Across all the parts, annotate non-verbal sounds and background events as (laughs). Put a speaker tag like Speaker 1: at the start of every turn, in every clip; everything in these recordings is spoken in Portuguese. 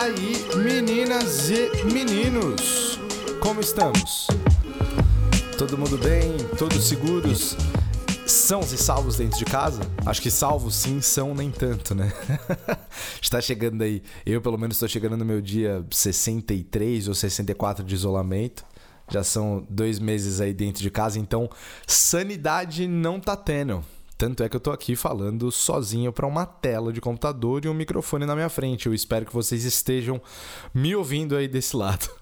Speaker 1: aí, meninas e meninos? Como estamos? Todo mundo bem? Todos seguros? Sãos e salvos dentro de casa? Acho que salvos sim, são nem tanto, né? (laughs) Está chegando aí. Eu, pelo menos, estou chegando no meu dia 63 ou 64 de isolamento. Já são dois meses aí dentro de casa, então sanidade não tá tendo. Tanto é que eu tô aqui falando sozinho para uma tela de computador e um microfone na minha frente. Eu espero que vocês estejam me ouvindo aí desse lado.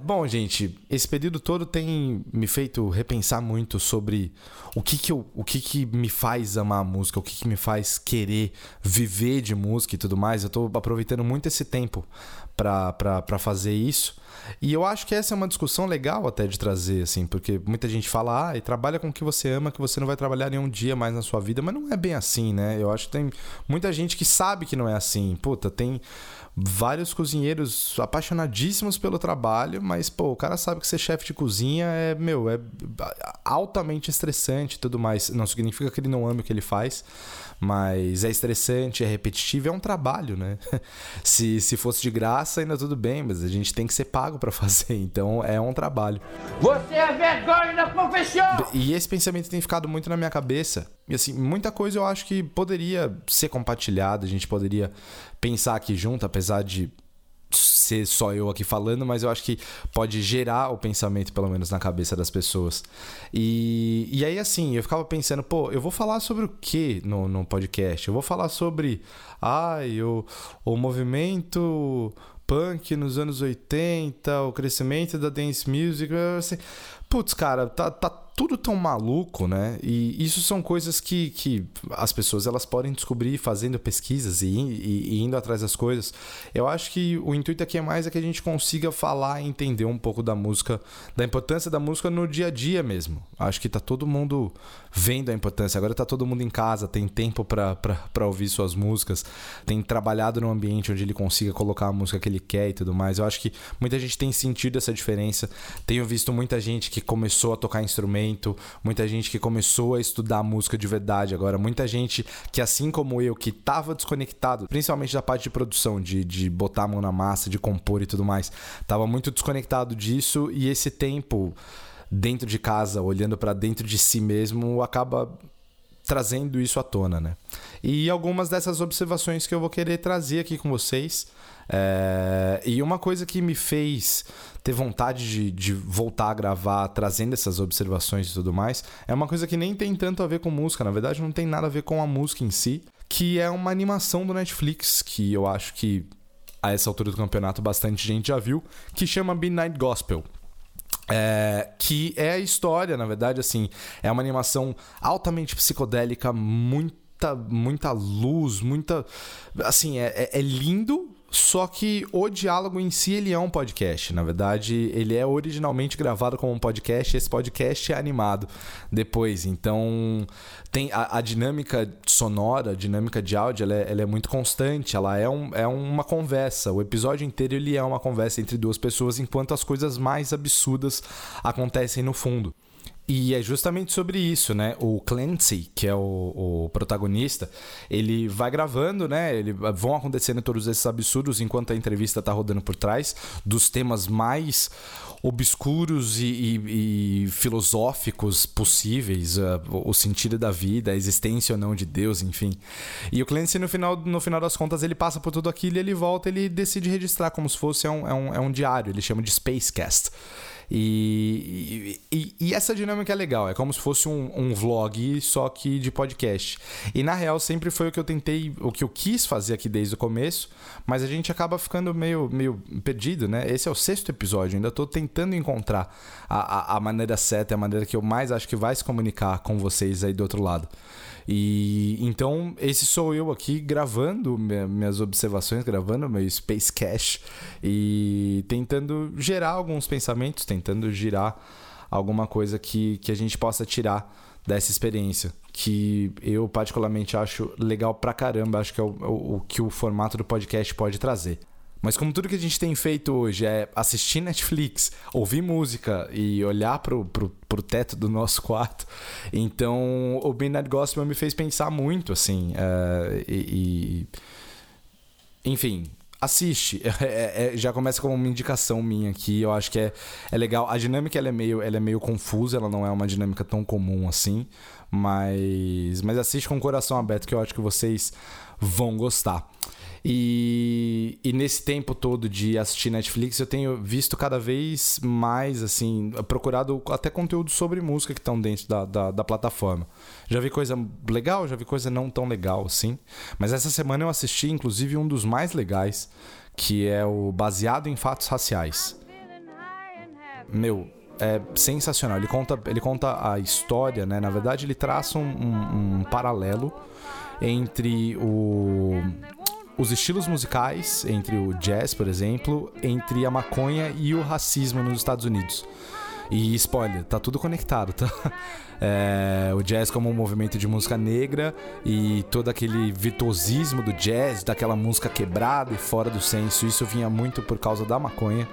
Speaker 1: Bom, gente, esse período todo tem me feito repensar muito sobre o que que, eu, o que, que me faz amar a música, o que, que me faz querer viver de música e tudo mais. Eu tô aproveitando muito esse tempo para fazer isso. E eu acho que essa é uma discussão legal até de trazer, assim, porque muita gente fala, ah, e trabalha com o que você ama, que você não vai trabalhar nenhum dia mais na sua vida, mas não é bem assim, né? Eu acho que tem muita gente que sabe que não é assim. Puta, tem vários cozinheiros apaixonadíssimos pelo trabalho, mas, pô, o cara sabe que ser chefe de cozinha é, meu, é altamente estressante e tudo mais. Não significa que ele não ame o que ele faz, mas é estressante, é repetitivo, é um trabalho, né? (laughs) se, se fosse de graça, ainda tudo bem, mas a gente tem que ser pago para (laughs) fazer, então é um trabalho.
Speaker 2: Você é vergonha da profissão!
Speaker 1: E esse pensamento tem ficado muito na minha cabeça. E assim, muita coisa eu acho que poderia ser compartilhada, a gente poderia pensar aqui junto, apesar de ser só eu aqui falando, mas eu acho que pode gerar o pensamento, pelo menos, na cabeça das pessoas. E, e aí, assim, eu ficava pensando, pô, eu vou falar sobre o que no, no podcast? Eu vou falar sobre ai, o, o movimento punk nos anos 80, o crescimento da dance music. Assim, putz, cara, tá, tá tudo tão maluco, né? E isso são coisas que, que as pessoas elas podem descobrir fazendo pesquisas e, e, e, indo atrás das coisas. Eu acho que o intuito aqui é mais é que a gente consiga falar e entender um pouco da música, da importância da música no dia a dia mesmo. Acho que tá todo mundo vendo a importância. Agora tá todo mundo em casa, tem tempo para ouvir suas músicas, tem trabalhado num ambiente onde ele consiga colocar a música que ele quer e tudo mais. Eu acho que muita gente tem sentido essa diferença. Tenho visto muita gente que começou a tocar instrumento muita gente que começou a estudar música de verdade agora, muita gente que, assim como eu, que estava desconectado, principalmente da parte de produção, de, de botar a mão na massa, de compor e tudo mais, estava muito desconectado disso e esse tempo dentro de casa, olhando para dentro de si mesmo, acaba trazendo isso à tona, né? E algumas dessas observações que eu vou querer trazer aqui com vocês. É... E uma coisa que me fez ter vontade de, de, voltar a gravar, trazendo essas observações e tudo mais, é uma coisa que nem tem tanto a ver com música. Na verdade, não tem nada a ver com a música em si, que é uma animação do Netflix, que eu acho que a essa altura do campeonato bastante gente já viu, que chama Midnight Gospel. É, que é a história, na verdade, assim, é uma animação altamente psicodélica, muita, muita luz, muita. Assim, é, é, é lindo, só que o diálogo em si ele é um podcast. Na verdade, ele é originalmente gravado como um podcast. Esse podcast é animado depois. Então, tem a, a dinâmica sonora, a dinâmica de áudio, ela é, ela é muito constante. Ela é, um, é uma conversa. O episódio inteiro ele é uma conversa entre duas pessoas, enquanto as coisas mais absurdas acontecem no fundo. E é justamente sobre isso, né? O Clancy, que é o, o, protagonista, ele vai gravando, né? Ele, vão acontecendo todos esses absurdos enquanto a entrevista tá rodando por trás, dos temas mais obscuros e, e, e filosóficos possíveis, uh, o sentido da vida, a existência ou não de Deus, enfim. E o Clancy, no final, no final das contas, ele passa por tudo aquilo e ele volta ele decide registrar como se fosse é um, é um, é um diário, ele chama de Spacecast. E, e, e, essa dinâmica é legal, é como se fosse um, um, vlog, só que de podcast. E na real, sempre foi o que eu tentei, o que eu quis fazer aqui desde o começo, mas a gente acaba ficando meio, meio perdido, né? Esse é o sexto episódio, ainda estou tentando encontrar a, a, a maneira certa, a maneira que eu mais acho que vai se comunicar com vocês aí do outro lado. E então esse sou eu aqui gravando minhas observações, gravando meu Space Cache e tentando gerar alguns pensamentos, tentando girar alguma coisa que, que a gente possa tirar dessa experiência. Que eu particularmente acho legal pra caramba, acho que é o, o, o que o formato do podcast pode trazer. Mas como tudo que a gente tem feito hoje é assistir Netflix, ouvir música e olhar pro, pro, pro teto do nosso (laughs) quarto, então o Midnight Gospel me fez pensar muito, assim. Uh, e, e, Enfim, assiste. (laughs) É, é, já começa como uma indicação minha aqui. Eu acho que é, é legal. A dinâmica ela é, meio, ela é meio confusa, ela não é uma dinâmica tão comum assim. Mas, mas assiste com o coração aberto que eu acho que vocês vão gostar. E, e nesse tempo todo de assistir Netflix, eu tenho visto cada vez mais, assim, procurado até conteúdo sobre música que estão dentro da, da, da, plataforma. Já vi coisa legal, já vi coisa não tão legal, assim. Mas essa semana eu assisti, inclusive, um dos mais legais, que é o Baseado em Fatos Raciais. Meu, é sensacional. Ele conta, ele conta a história, né? Na verdade, ele traça um, um, um paralelo entre o, os estilos musicais, entre o jazz, por exemplo, entre a maconha e o racismo nos Estados Unidos. E spoiler, tá tudo conectado, tá? É, o jazz como um movimento de música negra e todo aquele virtuosismo do jazz, daquela música quebrada e fora do senso, isso vinha muito por causa da maconha.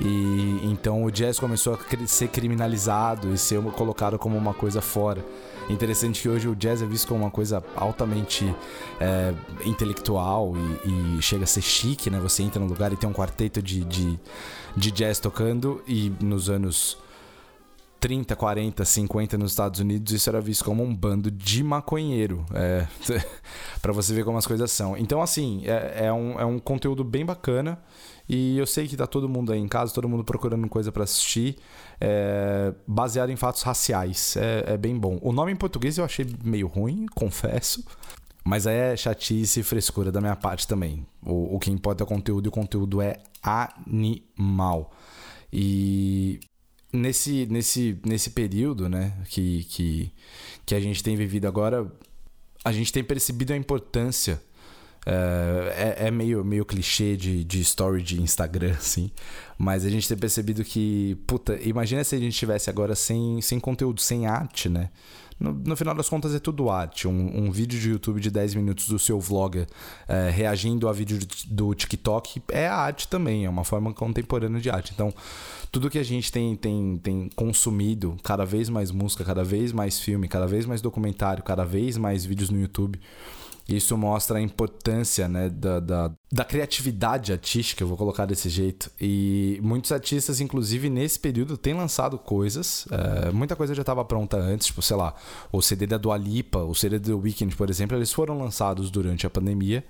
Speaker 1: E então o jazz começou a ser criminalizado e ser colocado como uma coisa fora. Interessante que hoje o jazz é visto como uma coisa altamente é, intelectual e, e, chega a ser chique, né? Você entra no lugar e tem um quarteto de, de, de jazz tocando e nos anos 30, 40, 50 nos Estados Unidos, isso era visto como um bando de maconheiro. É, (laughs) para você ver como as coisas são. Então, assim, é, é, um, é um conteúdo bem bacana. E eu sei que tá todo mundo aí em casa, todo mundo procurando coisa para assistir, é, baseado em fatos raciais. É, é, bem bom. O nome em português eu achei meio ruim, (laughs) confesso. Mas é chatice e frescura da minha parte também. O, o que importa é o conteúdo e o conteúdo é animal. E nesse, nesse, nesse período né, que, que, que a gente tem vivido agora, a gente tem percebido a importância é, é, é, meio, meio clichê de, de story de Instagram, (laughs) assim. Mas a gente tem percebido que, puta, imagina se a gente tivesse agora sem, sem conteúdo, sem arte, né? No, no final das contas é tudo arte. Um, um, vídeo de YouTube de 10 minutos do seu vlogger é, reagindo a vídeo do TikTok é arte também, é uma forma contemporânea de arte. Então, tudo que a gente tem, tem, tem consumido, cada vez mais música, cada vez mais filme, cada vez mais documentário, cada vez mais vídeos no YouTube. Isso mostra a importância né, da, da, da, criatividade artística, eu vou colocar desse jeito. E muitos artistas, inclusive nesse período, têm lançado coisas. É, muita coisa já estava pronta antes, tipo, sei lá, o CD da Dua Lipa, o CD do The Weeknd, por exemplo, eles foram lançados durante a pandemia.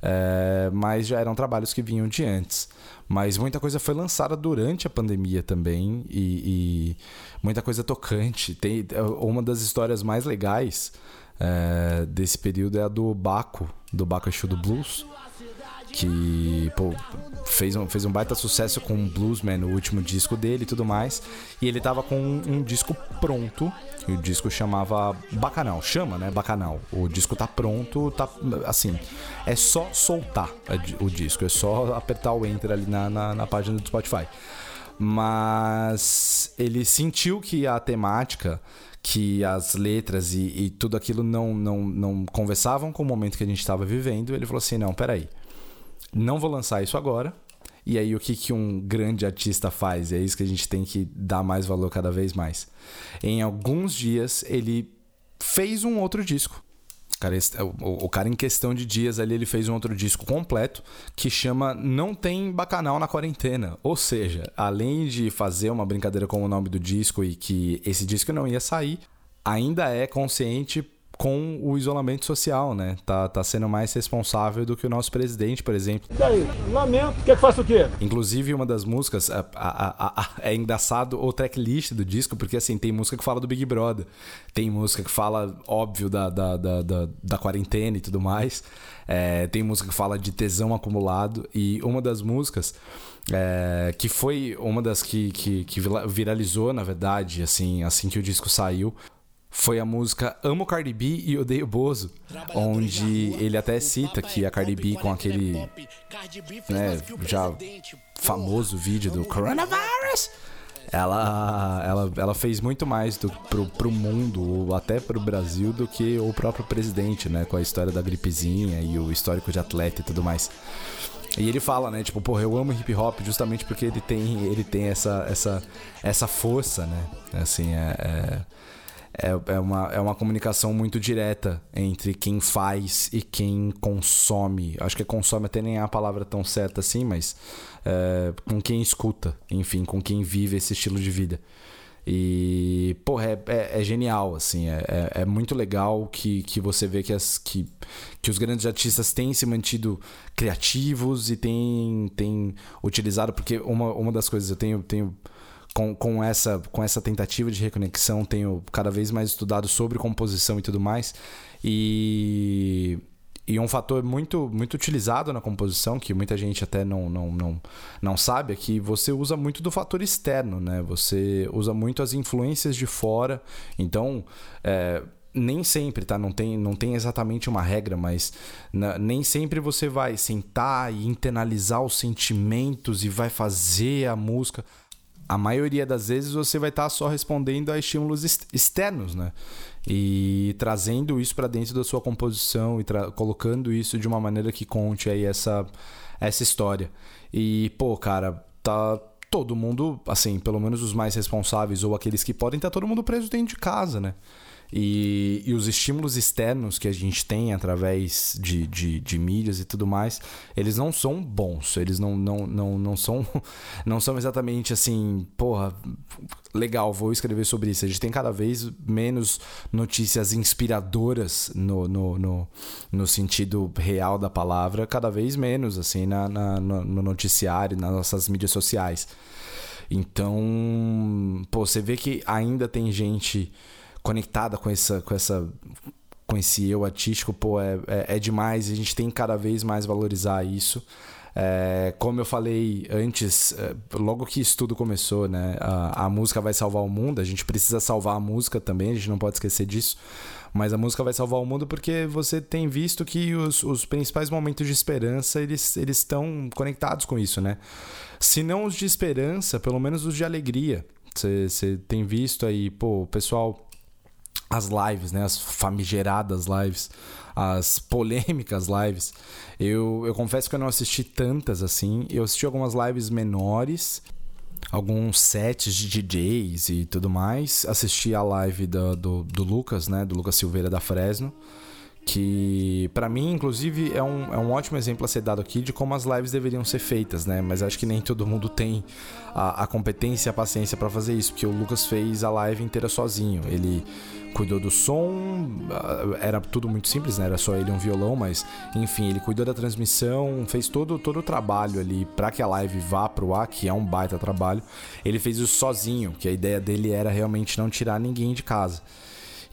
Speaker 1: É, mas já eram trabalhos que vinham de antes. Mas muita coisa foi lançada durante a pandemia também e, e muita coisa tocante. Tem uma das histórias mais legais é, desse período é a do Baco, do Baco Exu do Blues, que pô, fez, um, fez um baita sucesso com o Bluesman, o último disco dele e tudo mais. E ele tava com um, um disco pronto, e o disco chamava Bacanal, chama, né? Bacanal. O disco tá pronto, tá assim, é só soltar o disco, é só apertar o enter ali na, na, na página do Spotify. Mas ele sentiu que a temática que as letras e, e, tudo aquilo não, não, não conversavam com o momento que a gente estava vivendo, ele falou assim: não, peraí, não vou lançar isso agora. E aí, o que, que um grande artista faz? E é isso que a gente tem que dar mais valor cada vez mais. Em alguns dias, ele fez um outro disco. Cara, esse, o, o, cara, em questão de dias ali, ele fez um outro disco completo que chama Não Tem Bacanal na Quarentena. Ou seja, além de fazer uma brincadeira com o nome do disco e que esse disco não ia sair, ainda é consciente com o isolamento social, né? Tá, tá sendo mais responsável do que o nosso presidente, por exemplo.
Speaker 3: E aí, lamento, quer que faça o quê?
Speaker 1: Inclusive, uma das músicas, a, a, a, é engraçado o tracklist do disco, porque assim, tem música que fala do Big Brother, tem música que fala, óbvio, da, da, da, da, da quarentena e tudo mais, é, tem música que fala de tesão acumulado, e uma das músicas. É, que foi uma das que, que, que viralizou, na verdade, assim, assim que o disco saiu, foi a música Amo Cardi B e Odeio Bozo, onde ele até cita que a Cardi B com aquele né, já famoso vídeo do Coronavirus, ela, ela, ela fez muito mais do, pro, pro mundo, ou até pro Brasil, do que o próprio presidente, né? Com a história da gripezinha e o histórico de atleta e tudo mais. E ele fala, né, tipo, porra, eu amo hip hop justamente porque ele tem, ele tem essa, essa, essa força, né? Assim, é, é é, é, uma, é uma comunicação muito direta entre quem faz e quem consome. Acho que consome até nem é a palavra tão certa assim, mas é, com quem escuta, enfim, com quem vive esse estilo de vida. E, porra, é, é, é genial, assim, é, é, é, muito legal que, que você vê que, as, que, que os grandes artistas têm se mantido criativos e têm, têm utilizado, porque uma, uma das coisas eu tenho, tenho com, com, essa, com essa tentativa de reconexão, tenho cada vez mais estudado sobre composição e tudo mais, e e um fator muito, muito utilizado na composição, que muita gente até não, não, não, não sabe, é que você usa muito do fator externo, né? Você usa muito as influências de fora. Então, é, nem sempre, tá? Não tem, não tem exatamente uma regra, mas nem sempre você vai sentar e internalizar os sentimentos e vai fazer a música a maioria das vezes você vai estar tá só respondendo a estímulos externos, né? E trazendo isso para dentro da sua composição e colocando isso de uma maneira que conte aí essa, essa história. E, pô, cara, tá todo mundo, assim, pelo menos os mais responsáveis ou aqueles que podem, tá todo mundo preso dentro de casa, né? E, e os estímulos externos que a gente tem através de, de, de, mídias e tudo mais, eles não são bons. Eles não, não, não, não, são, (laughs) não são exatamente assim, porra, legal, vou escrever sobre isso. A gente tem cada vez menos notícias inspiradoras no, no, no, no sentido real da palavra, cada vez menos, assim, na, na no noticiário, nas nossas mídias sociais. Então, pô, você vê que ainda tem gente conectada com essa, com essa com esse eu artístico, pô, é, é, é demais. A gente tem que cada vez mais valorizar isso. É, como eu falei antes, é, logo que isso tudo começou, né? A, a, música vai salvar o mundo, a gente precisa salvar a música também, a gente não pode esquecer disso. Mas a música vai salvar o mundo porque você tem visto que os, os principais momentos de esperança eles estão conectados com isso, né? Se não os de esperança, pelo menos os de alegria. Você tem visto aí, pô, o pessoal as lives, né? As famigeradas lives, as polêmicas lives. Eu, eu confesso que eu não assisti tantas assim. Eu assisti algumas lives menores, alguns sets de DJs e tudo mais. Assisti a live do, do, do Lucas, né? Do Lucas Silveira da Fresno que para mim, inclusive, é um, é um ótimo exemplo a ser dado aqui de como as lives deveriam ser feitas, né? Mas acho que nem todo mundo tem a, a competência e a paciência para fazer isso, porque o Lucas fez a live inteira sozinho. Ele cuidou do som, ah, era tudo muito simples, né? Era só ele um violão, mas enfim, ele cuidou da transmissão, fez todo, todo o trabalho ali para que a live vá pro ar, que é um baita trabalho. Ele fez isso sozinho, que a ideia dele era realmente não tirar ninguém de casa.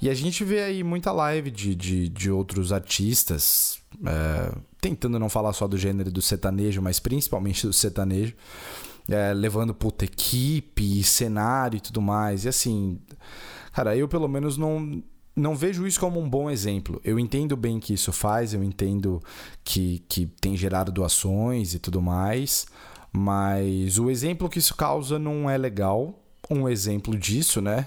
Speaker 1: E a gente vê aí muita live de, de, de outros artistas, é, tentando não falar só do gênero do sertanejo, mas principalmente do sertanejo, é, levando puta equipe, cenário e tudo mais. E assim, cara, eu pelo menos não, não vejo isso como um bom exemplo. Eu entendo bem que isso faz, eu entendo que, que tem gerado doações e tudo mais, mas o exemplo que isso causa não é legal um exemplo disso, né,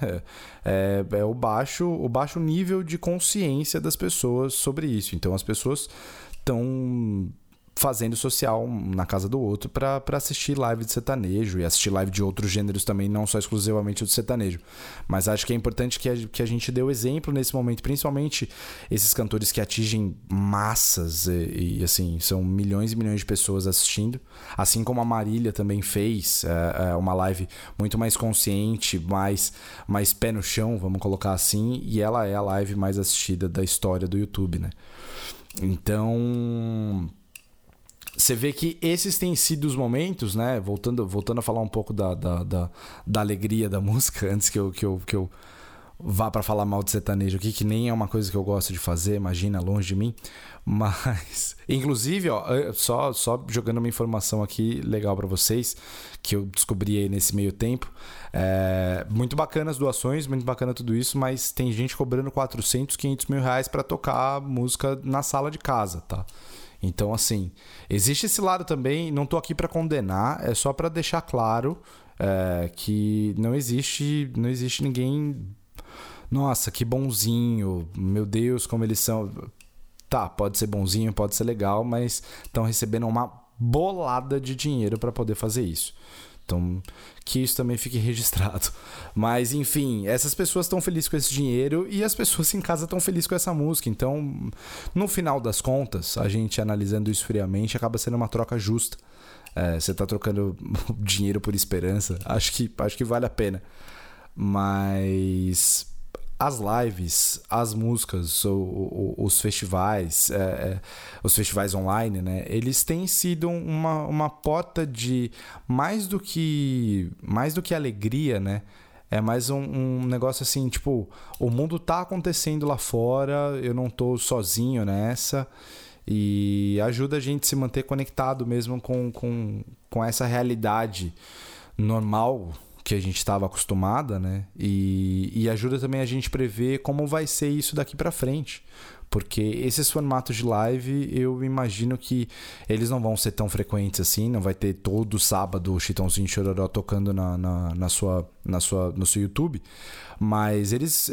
Speaker 1: é, é, o, baixo, o baixo nível de consciência das pessoas sobre isso. Então as pessoas estão fazendo social na casa do outro para assistir live de sertanejo e assistir live de outros gêneros também, não só exclusivamente do sertanejo. Mas acho que é importante que a, que a gente dê o exemplo nesse momento, principalmente esses cantores que atingem massas e, e assim, são milhões e milhões de pessoas assistindo. Assim como a Marília também fez é, é uma live muito mais consciente, mais, mais pé no chão, vamos colocar assim, e ela é a live mais assistida da história do YouTube, né? Então, você vê que esses têm sido os momentos, né? Voltando, voltando a falar um pouco da, da, da, da alegria da (laughs) música, antes que eu, que eu, que eu vá para falar mal de sertanejo aqui, que nem é uma coisa que eu gosto de fazer, imagina, longe de mim. Mas, (laughs) inclusive, ó, só, só jogando uma informação aqui legal para vocês, que eu descobri aí nesse meio tempo. É, muito bacana as doações, muito bacana tudo isso, mas tem gente cobrando 400, 500 mil reais para tocar música na sala de casa, tá? Então, assim, existe esse lado também. Não estou aqui para condenar, é só para deixar claro é, que não existe, não existe ninguém. Nossa, que bonzinho! Meu Deus, como eles são. Tá, pode ser bonzinho, pode ser legal, mas estão recebendo uma bolada de dinheiro para poder fazer isso. Então, que isso também fique registrado. Mas, enfim, essas pessoas estão felizes com esse dinheiro e as pessoas em casa estão felizes com essa música. Então, no final das contas, a gente analisando isso friamente, acaba sendo uma troca justa. É, você está trocando (laughs) dinheiro por esperança. Acho que, acho que vale a pena. Mas as lives, as músicas, os festivais, é, é, os festivais online, né? Eles têm sido uma, uma porta de mais do que mais do que alegria, né? É mais um, um, negócio assim, tipo, o mundo tá acontecendo lá fora, eu não tô sozinho nessa. E ajuda a gente a se manter conectado mesmo com, com, com essa realidade normal que a gente estava acostumada, né? E, e ajuda também a gente prever como vai ser isso daqui para frente. Porque esses formatos de live, eu imagino que eles não vão ser tão frequentes assim, não vai ter todo sábado o Chitãozinho Chororó tocando na, na, na, sua, na sua, no seu YouTube, mas eles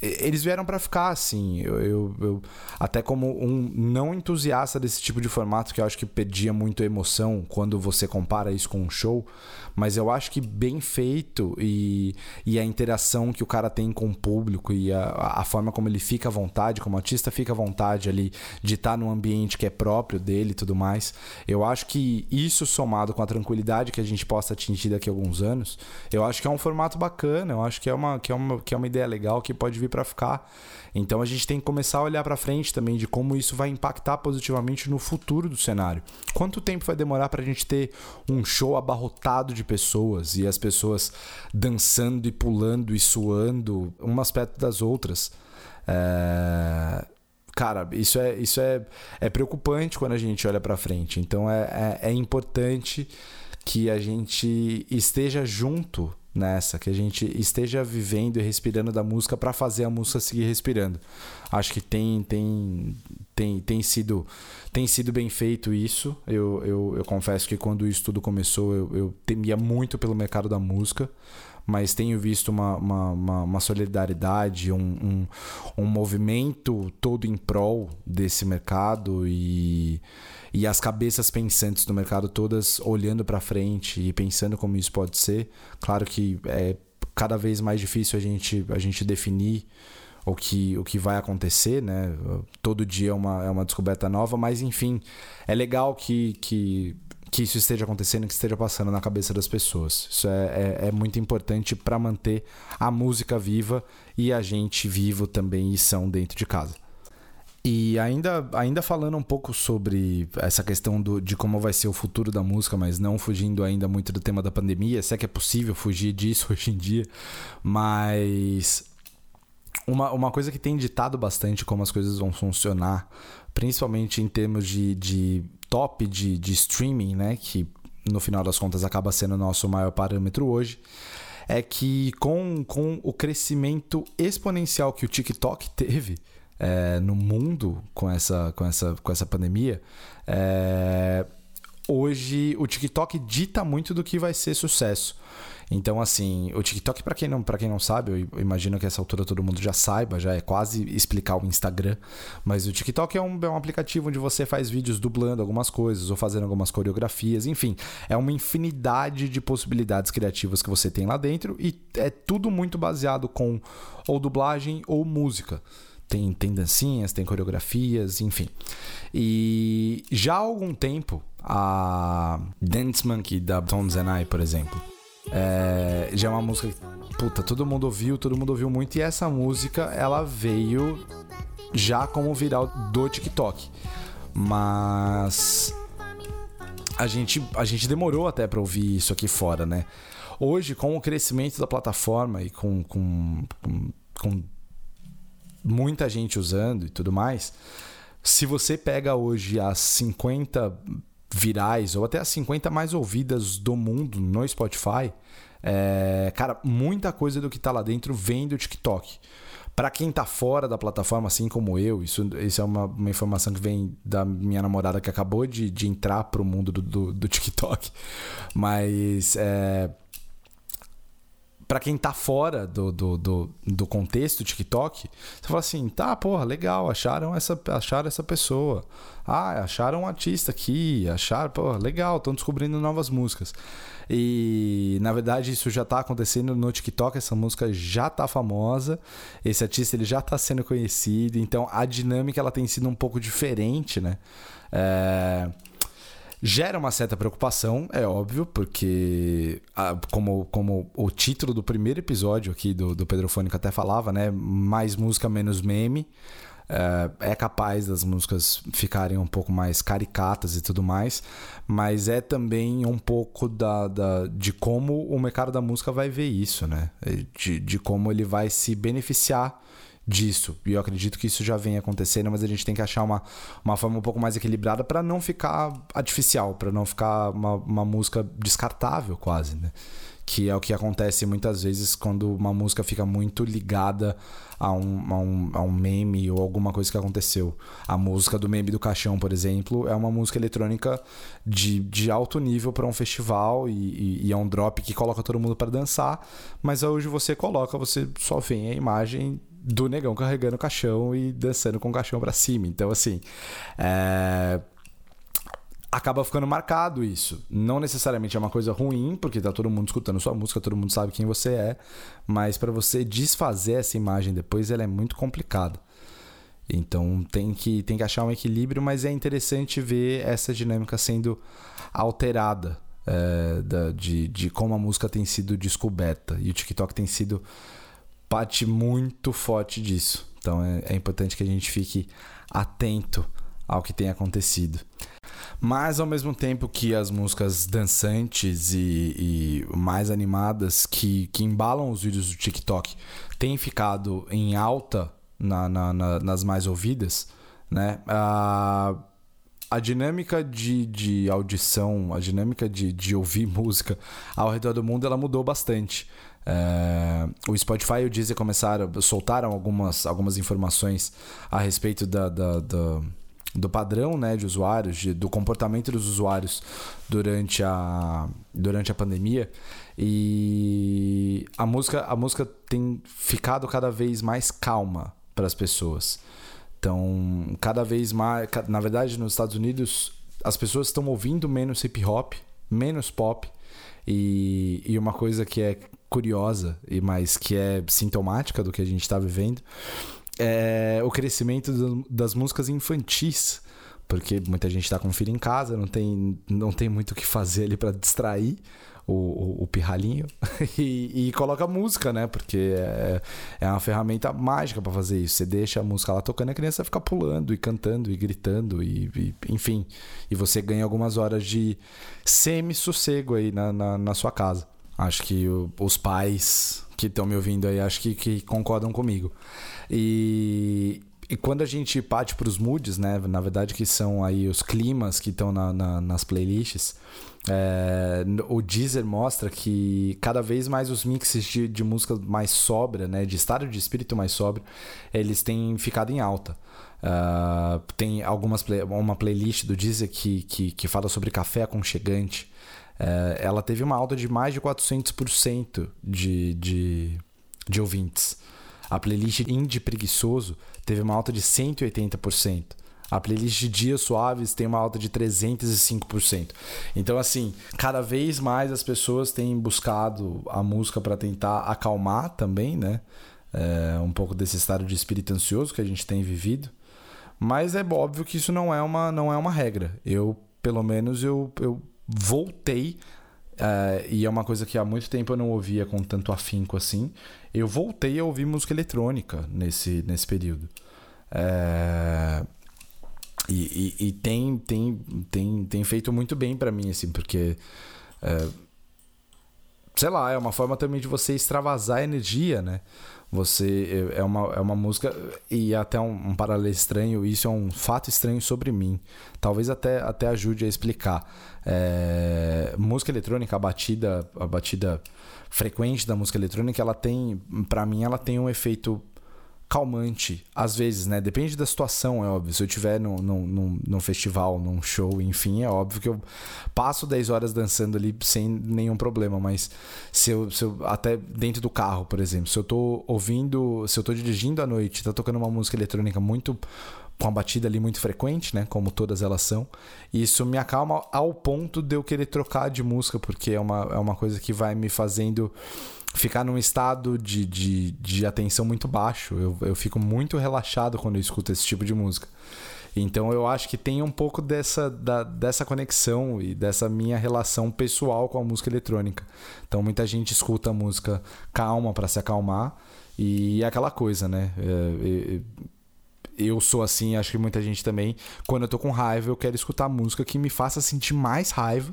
Speaker 1: eles vieram para ficar, assim. Eu, eu, eu, até como um não entusiasta desse tipo de formato, que eu acho que perdia muito emoção quando você compara isso com um show, mas eu acho que bem feito e, e a interação que o cara tem com o público e a, a forma como ele fica à vontade, como artista fica à vontade ali de estar num ambiente que é próprio dele e tudo mais, eu acho que isso somado com a tranquilidade que a gente possa atingir daqui a alguns anos, eu acho que é um formato bacana, eu acho que é uma, que é uma, que é uma ideia legal que pode vir vir para ficar. Então a gente tem que começar a olhar para frente também de como isso vai impactar positivamente no futuro do cenário. Quanto tempo vai demorar para a gente ter um show abarrotado de pessoas e as pessoas dançando e pulando e suando umas perto das outras? É cara, isso é, isso é, é preocupante quando a gente olha para frente. Então é, é, é, importante que a gente esteja junto nessa, que a gente esteja vivendo e respirando da música para fazer a música seguir respirando. Acho que tem tem tem, tem sido tem sido bem feito isso. Eu, eu, eu confesso que quando isso tudo começou, eu, eu temia muito pelo mercado da música mas tenho visto uma, uma, uma, uma solidariedade, um, um, um, movimento todo em prol desse mercado e, e as cabeças pensantes do mercado todas olhando para frente e pensando como isso pode ser. Claro que é cada vez mais difícil a gente, a gente definir o que, o que vai acontecer, né? Todo dia é uma, é uma descoberta nova, mas enfim, é legal que, que que isso esteja acontecendo, que esteja passando na cabeça das pessoas. Isso é, é, é muito importante para manter a música viva e a gente vivo também e são dentro de casa. E ainda, ainda falando um pouco sobre essa questão do, de como vai ser o futuro da música, mas não fugindo ainda muito do tema da pandemia, se é que é possível fugir disso (laughs) hoje em dia, mas uma, uma coisa que tem ditado bastante como as coisas vão funcionar, principalmente em termos de, de top de, de streaming, né? Que no final das contas acaba sendo o nosso maior parâmetro hoje. É que com, com o crescimento exponencial que o TikTok teve é, no mundo com essa, com essa, com essa pandemia, é, hoje o TikTok dita muito do que vai ser sucesso. Então, assim, o TikTok, para quem, não, quem não sabe, eu imagino que essa altura todo mundo já saiba, já é quase explicar o Instagram. Mas o TikTok é um, é um aplicativo onde você faz vídeos dublando algumas coisas ou fazendo algumas coreografias, enfim, é uma infinidade de possibilidades criativas que você tem lá dentro e é tudo muito baseado com ou dublagem ou música. Tem, tem dancinhas, tem coreografias, enfim. E já há algum tempo, a Dance Monkey da Tom Zenai, por exemplo, é, já é uma música que, puta, todo mundo ouviu, todo mundo ouviu muito. E essa música, ela veio já como viral do TikTok. Mas a gente, a gente demorou até para ouvir isso aqui fora, né? Hoje, com o crescimento da plataforma e com, com, com, com muita gente usando e tudo mais, se você pega hoje as 50 virais ou até as 50 mais ouvidas do mundo no Spotify, é, cara, muita coisa do que tá lá dentro vem do TikTok. Para quem tá fora da plataforma, assim como eu, isso, isso é uma, uma informação que vem da minha namorada que acabou de, de entrar pro mundo do, do, do TikTok. Mas é, para quem tá fora do, do, do, do, contexto TikTok, você fala assim, tá, porra, legal, acharam essa, acharam essa pessoa. Ah, acharam um artista aqui, acharam, porra, legal, estão descobrindo novas músicas. E na verdade isso já tá acontecendo no TikTok, essa música já tá famosa, esse artista ele já tá sendo conhecido, então a dinâmica ela tem sido um pouco diferente, né? É... Gera uma certa preocupação, é óbvio, porque, como, como o título do primeiro episódio aqui do, do Pedrofônico até falava, né? Mais música, menos meme. É, é capaz das músicas ficarem um pouco mais caricatas e tudo mais, mas é também um pouco da, da, de como o mercado da música vai ver isso, né? De, de como ele vai se beneficiar disso. E eu acredito que isso já vem acontecendo, mas a gente tem que achar uma, uma forma um pouco mais equilibrada para não ficar artificial, para não ficar uma, uma música descartável quase, né? Que é o que acontece muitas vezes quando uma música fica muito ligada a um, a um, a um meme ou alguma coisa que aconteceu. A música do meme do caixão, por exemplo, é uma música eletrônica de, de alto nível para um festival e, e, e, é um drop que coloca todo mundo para dançar, mas hoje você coloca, você só vê a imagem do negão carregando o caixão e dançando com o caixão para cima. Então, assim, é... acaba ficando marcado isso. Não necessariamente é uma coisa ruim, porque tá todo mundo escutando sua música, todo mundo sabe quem você é, mas para você desfazer essa imagem depois, ela é muito complicada. Então tem que, tem que achar um equilíbrio, mas é interessante ver essa dinâmica sendo alterada é, da, de, de como a música tem sido descoberta. E o TikTok tem sido parte muito forte disso. Então é, é importante que a gente fique atento ao que tem acontecido. Mas ao mesmo tempo que as músicas dançantes e, e, mais animadas que, que embalam os vídeos do TikTok têm ficado em alta na, na, na, nas mais ouvidas, né? A, a dinâmica de, de audição, a dinâmica de, de ouvir (laughs) música ao redor do mundo, ela mudou bastante. É, o Spotify e o Deezer começaram, soltaram algumas, algumas informações a respeito da, da, da do padrão né, de usuários, de, do comportamento dos usuários durante a, durante a pandemia. E a música, a música tem ficado cada vez mais calma para as pessoas. Então, cada vez mais. Na verdade, nos Estados Unidos, as pessoas estão ouvindo menos hip hop, menos pop. E, e uma coisa que é curiosa, e mas que é sintomática do que a gente está vivendo, é o crescimento das músicas infantis. Porque muita gente está com filho em casa, não tem, não tem muito o que fazer ali para distrair o, o, o pirralhinho (laughs) e, e, coloca música, né? Porque é, é uma ferramenta mágica para fazer isso. Você deixa a música lá tocando, a criança fica pulando e cantando e gritando, e, e enfim. E você ganha algumas horas de semi-sossego aí na, na, na sua casa. Acho que o, os pais que estão me ouvindo aí, acho que, que concordam comigo. E, e quando a gente parte para os moods, né? Na verdade, que são aí os climas que estão na, na, nas playlists, é, o Deezer mostra que cada vez mais os mixes de, de música mais sóbria, né? De estado de espírito mais sóbrio, eles têm ficado em alta. Uh, tem algumas play, uma playlist do Deezer que, que, que fala sobre café aconchegante. É, ela teve uma alta de mais de 400% de, de, de ouvintes. A playlist Indie Preguiçoso teve uma alta de 180%. A playlist Dias Suaves tem uma alta de 305%. Então, assim, cada vez mais as pessoas têm buscado a música para tentar acalmar também, né? É, um pouco desse estado de espírito ansioso que a gente tem vivido. Mas é óbvio que isso não é uma, não é uma regra. Eu, pelo menos, eu, eu voltei, uh, e é uma coisa que há muito tempo eu não ouvia com tanto afinco assim, eu voltei a ouvir música eletrônica nesse, nesse período. É... E, e, e, tem, tem, tem, tem feito muito bem para mim, assim, porque. É... Sei lá, é uma forma também de você extravasar energia, né? Você é, é uma, é uma música e até um, um, paralelo estranho, isso é um fato estranho sobre mim. Talvez até, até ajude a explicar. É, música eletrônica, a batida, a batida frequente da música eletrônica, ela tem, para mim, ela tem um efeito calmante, às vezes, né? Depende da situação, é óbvio. Se eu estiver num, num, num, festival, num show, enfim, é óbvio que eu passo 10 horas dançando ali sem nenhum problema. Mas se eu, se eu até dentro do carro, por exemplo, se eu tô ouvindo, se eu tô dirigindo à noite, tá tocando uma música eletrônica muito com a batida ali muito frequente, né? Como todas elas são. Isso me acalma ao ponto de eu querer trocar de música, porque é uma, é uma coisa que vai me fazendo ficar num estado de, de, de atenção muito baixo. Eu, eu fico muito relaxado quando eu escuto esse tipo de música. Então eu acho que tem um pouco dessa, da, dessa conexão e dessa minha relação pessoal com a música eletrônica. Então muita gente escuta a música calma para se acalmar e é aquela coisa, né? É, é, eu sou assim, acho que muita gente também. Quando eu tô com raiva, eu quero escutar música que me faça sentir mais raiva.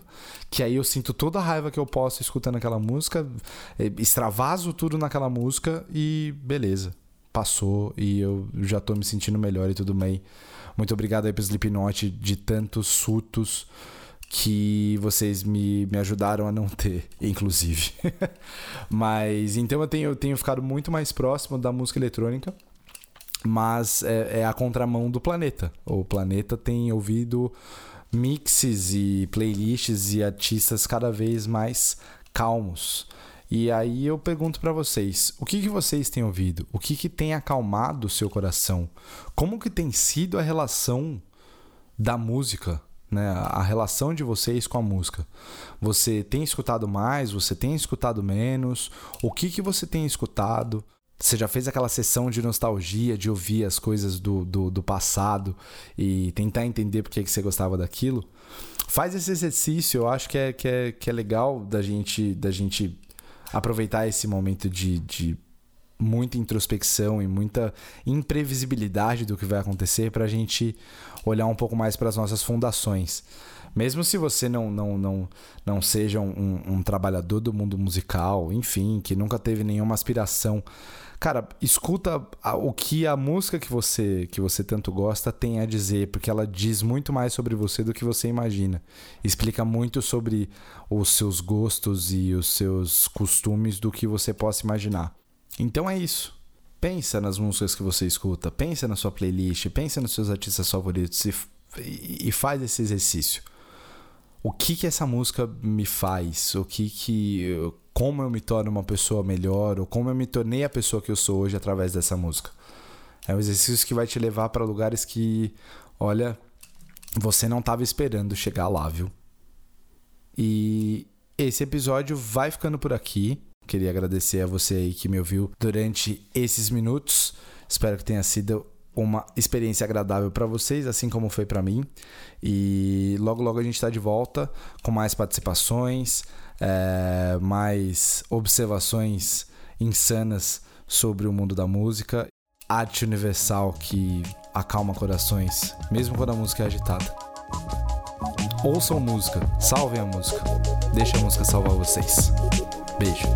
Speaker 1: Que aí eu sinto toda a raiva que eu posso escutando aquela música, eh, extravaso tudo naquela música e beleza. Passou e eu já tô me sentindo melhor e tudo bem. Muito obrigado aí pro Slipknot de tantos surtos que vocês me, me ajudaram a não ter, inclusive. (laughs) Mas então eu tenho, eu tenho ficado muito mais próximo da música eletrônica mas é, é, a contramão do planeta. O planeta tem ouvido mixes e playlists e artistas cada vez mais calmos. E aí eu pergunto para vocês, o que, que vocês têm ouvido? O que, que tem acalmado o seu coração? Como que tem sido a relação da música, né? A relação de vocês com a música. Você tem escutado mais? Você tem escutado menos? O que que você tem escutado? Você já fez aquela sessão de nostalgia, de ouvir as coisas do, do, do passado e tentar entender por que, você gostava daquilo? Faz esse exercício, eu acho que é, que é, que é legal da gente, da gente aproveitar esse momento de, de muita introspecção e muita imprevisibilidade do que vai acontecer para a gente olhar um pouco mais para as nossas fundações. Mesmo se você não, não, não, não seja um, um, trabalhador do mundo musical, enfim, que nunca teve nenhuma aspiração. Cara, escuta o que a música que você que você tanto gosta tem a dizer, porque ela diz muito mais sobre você do que você imagina. Explica muito sobre os seus gostos e os seus costumes do que você possa imaginar. Então é isso. Pensa nas músicas que você escuta, pensa na sua playlist, pensa nos seus artistas favoritos e, e faz esse exercício o que que essa música me faz, o que que como eu me torno uma pessoa melhor, ou como eu me tornei a pessoa que eu sou hoje através dessa música. É um exercício que vai te levar para lugares que, olha, você não estava esperando chegar lá, viu? E esse episódio vai ficando por aqui. Queria agradecer a você aí que me ouviu durante esses minutos. Espero que tenha sido uma experiência agradável para vocês, assim como foi para mim. E logo, logo a gente está de volta com mais participações, é, mais observações insanas sobre o mundo da música, arte universal que acalma corações, mesmo quando a música é agitada. Ouçam música, salvem a música, deixa a música salvar vocês. Beijo.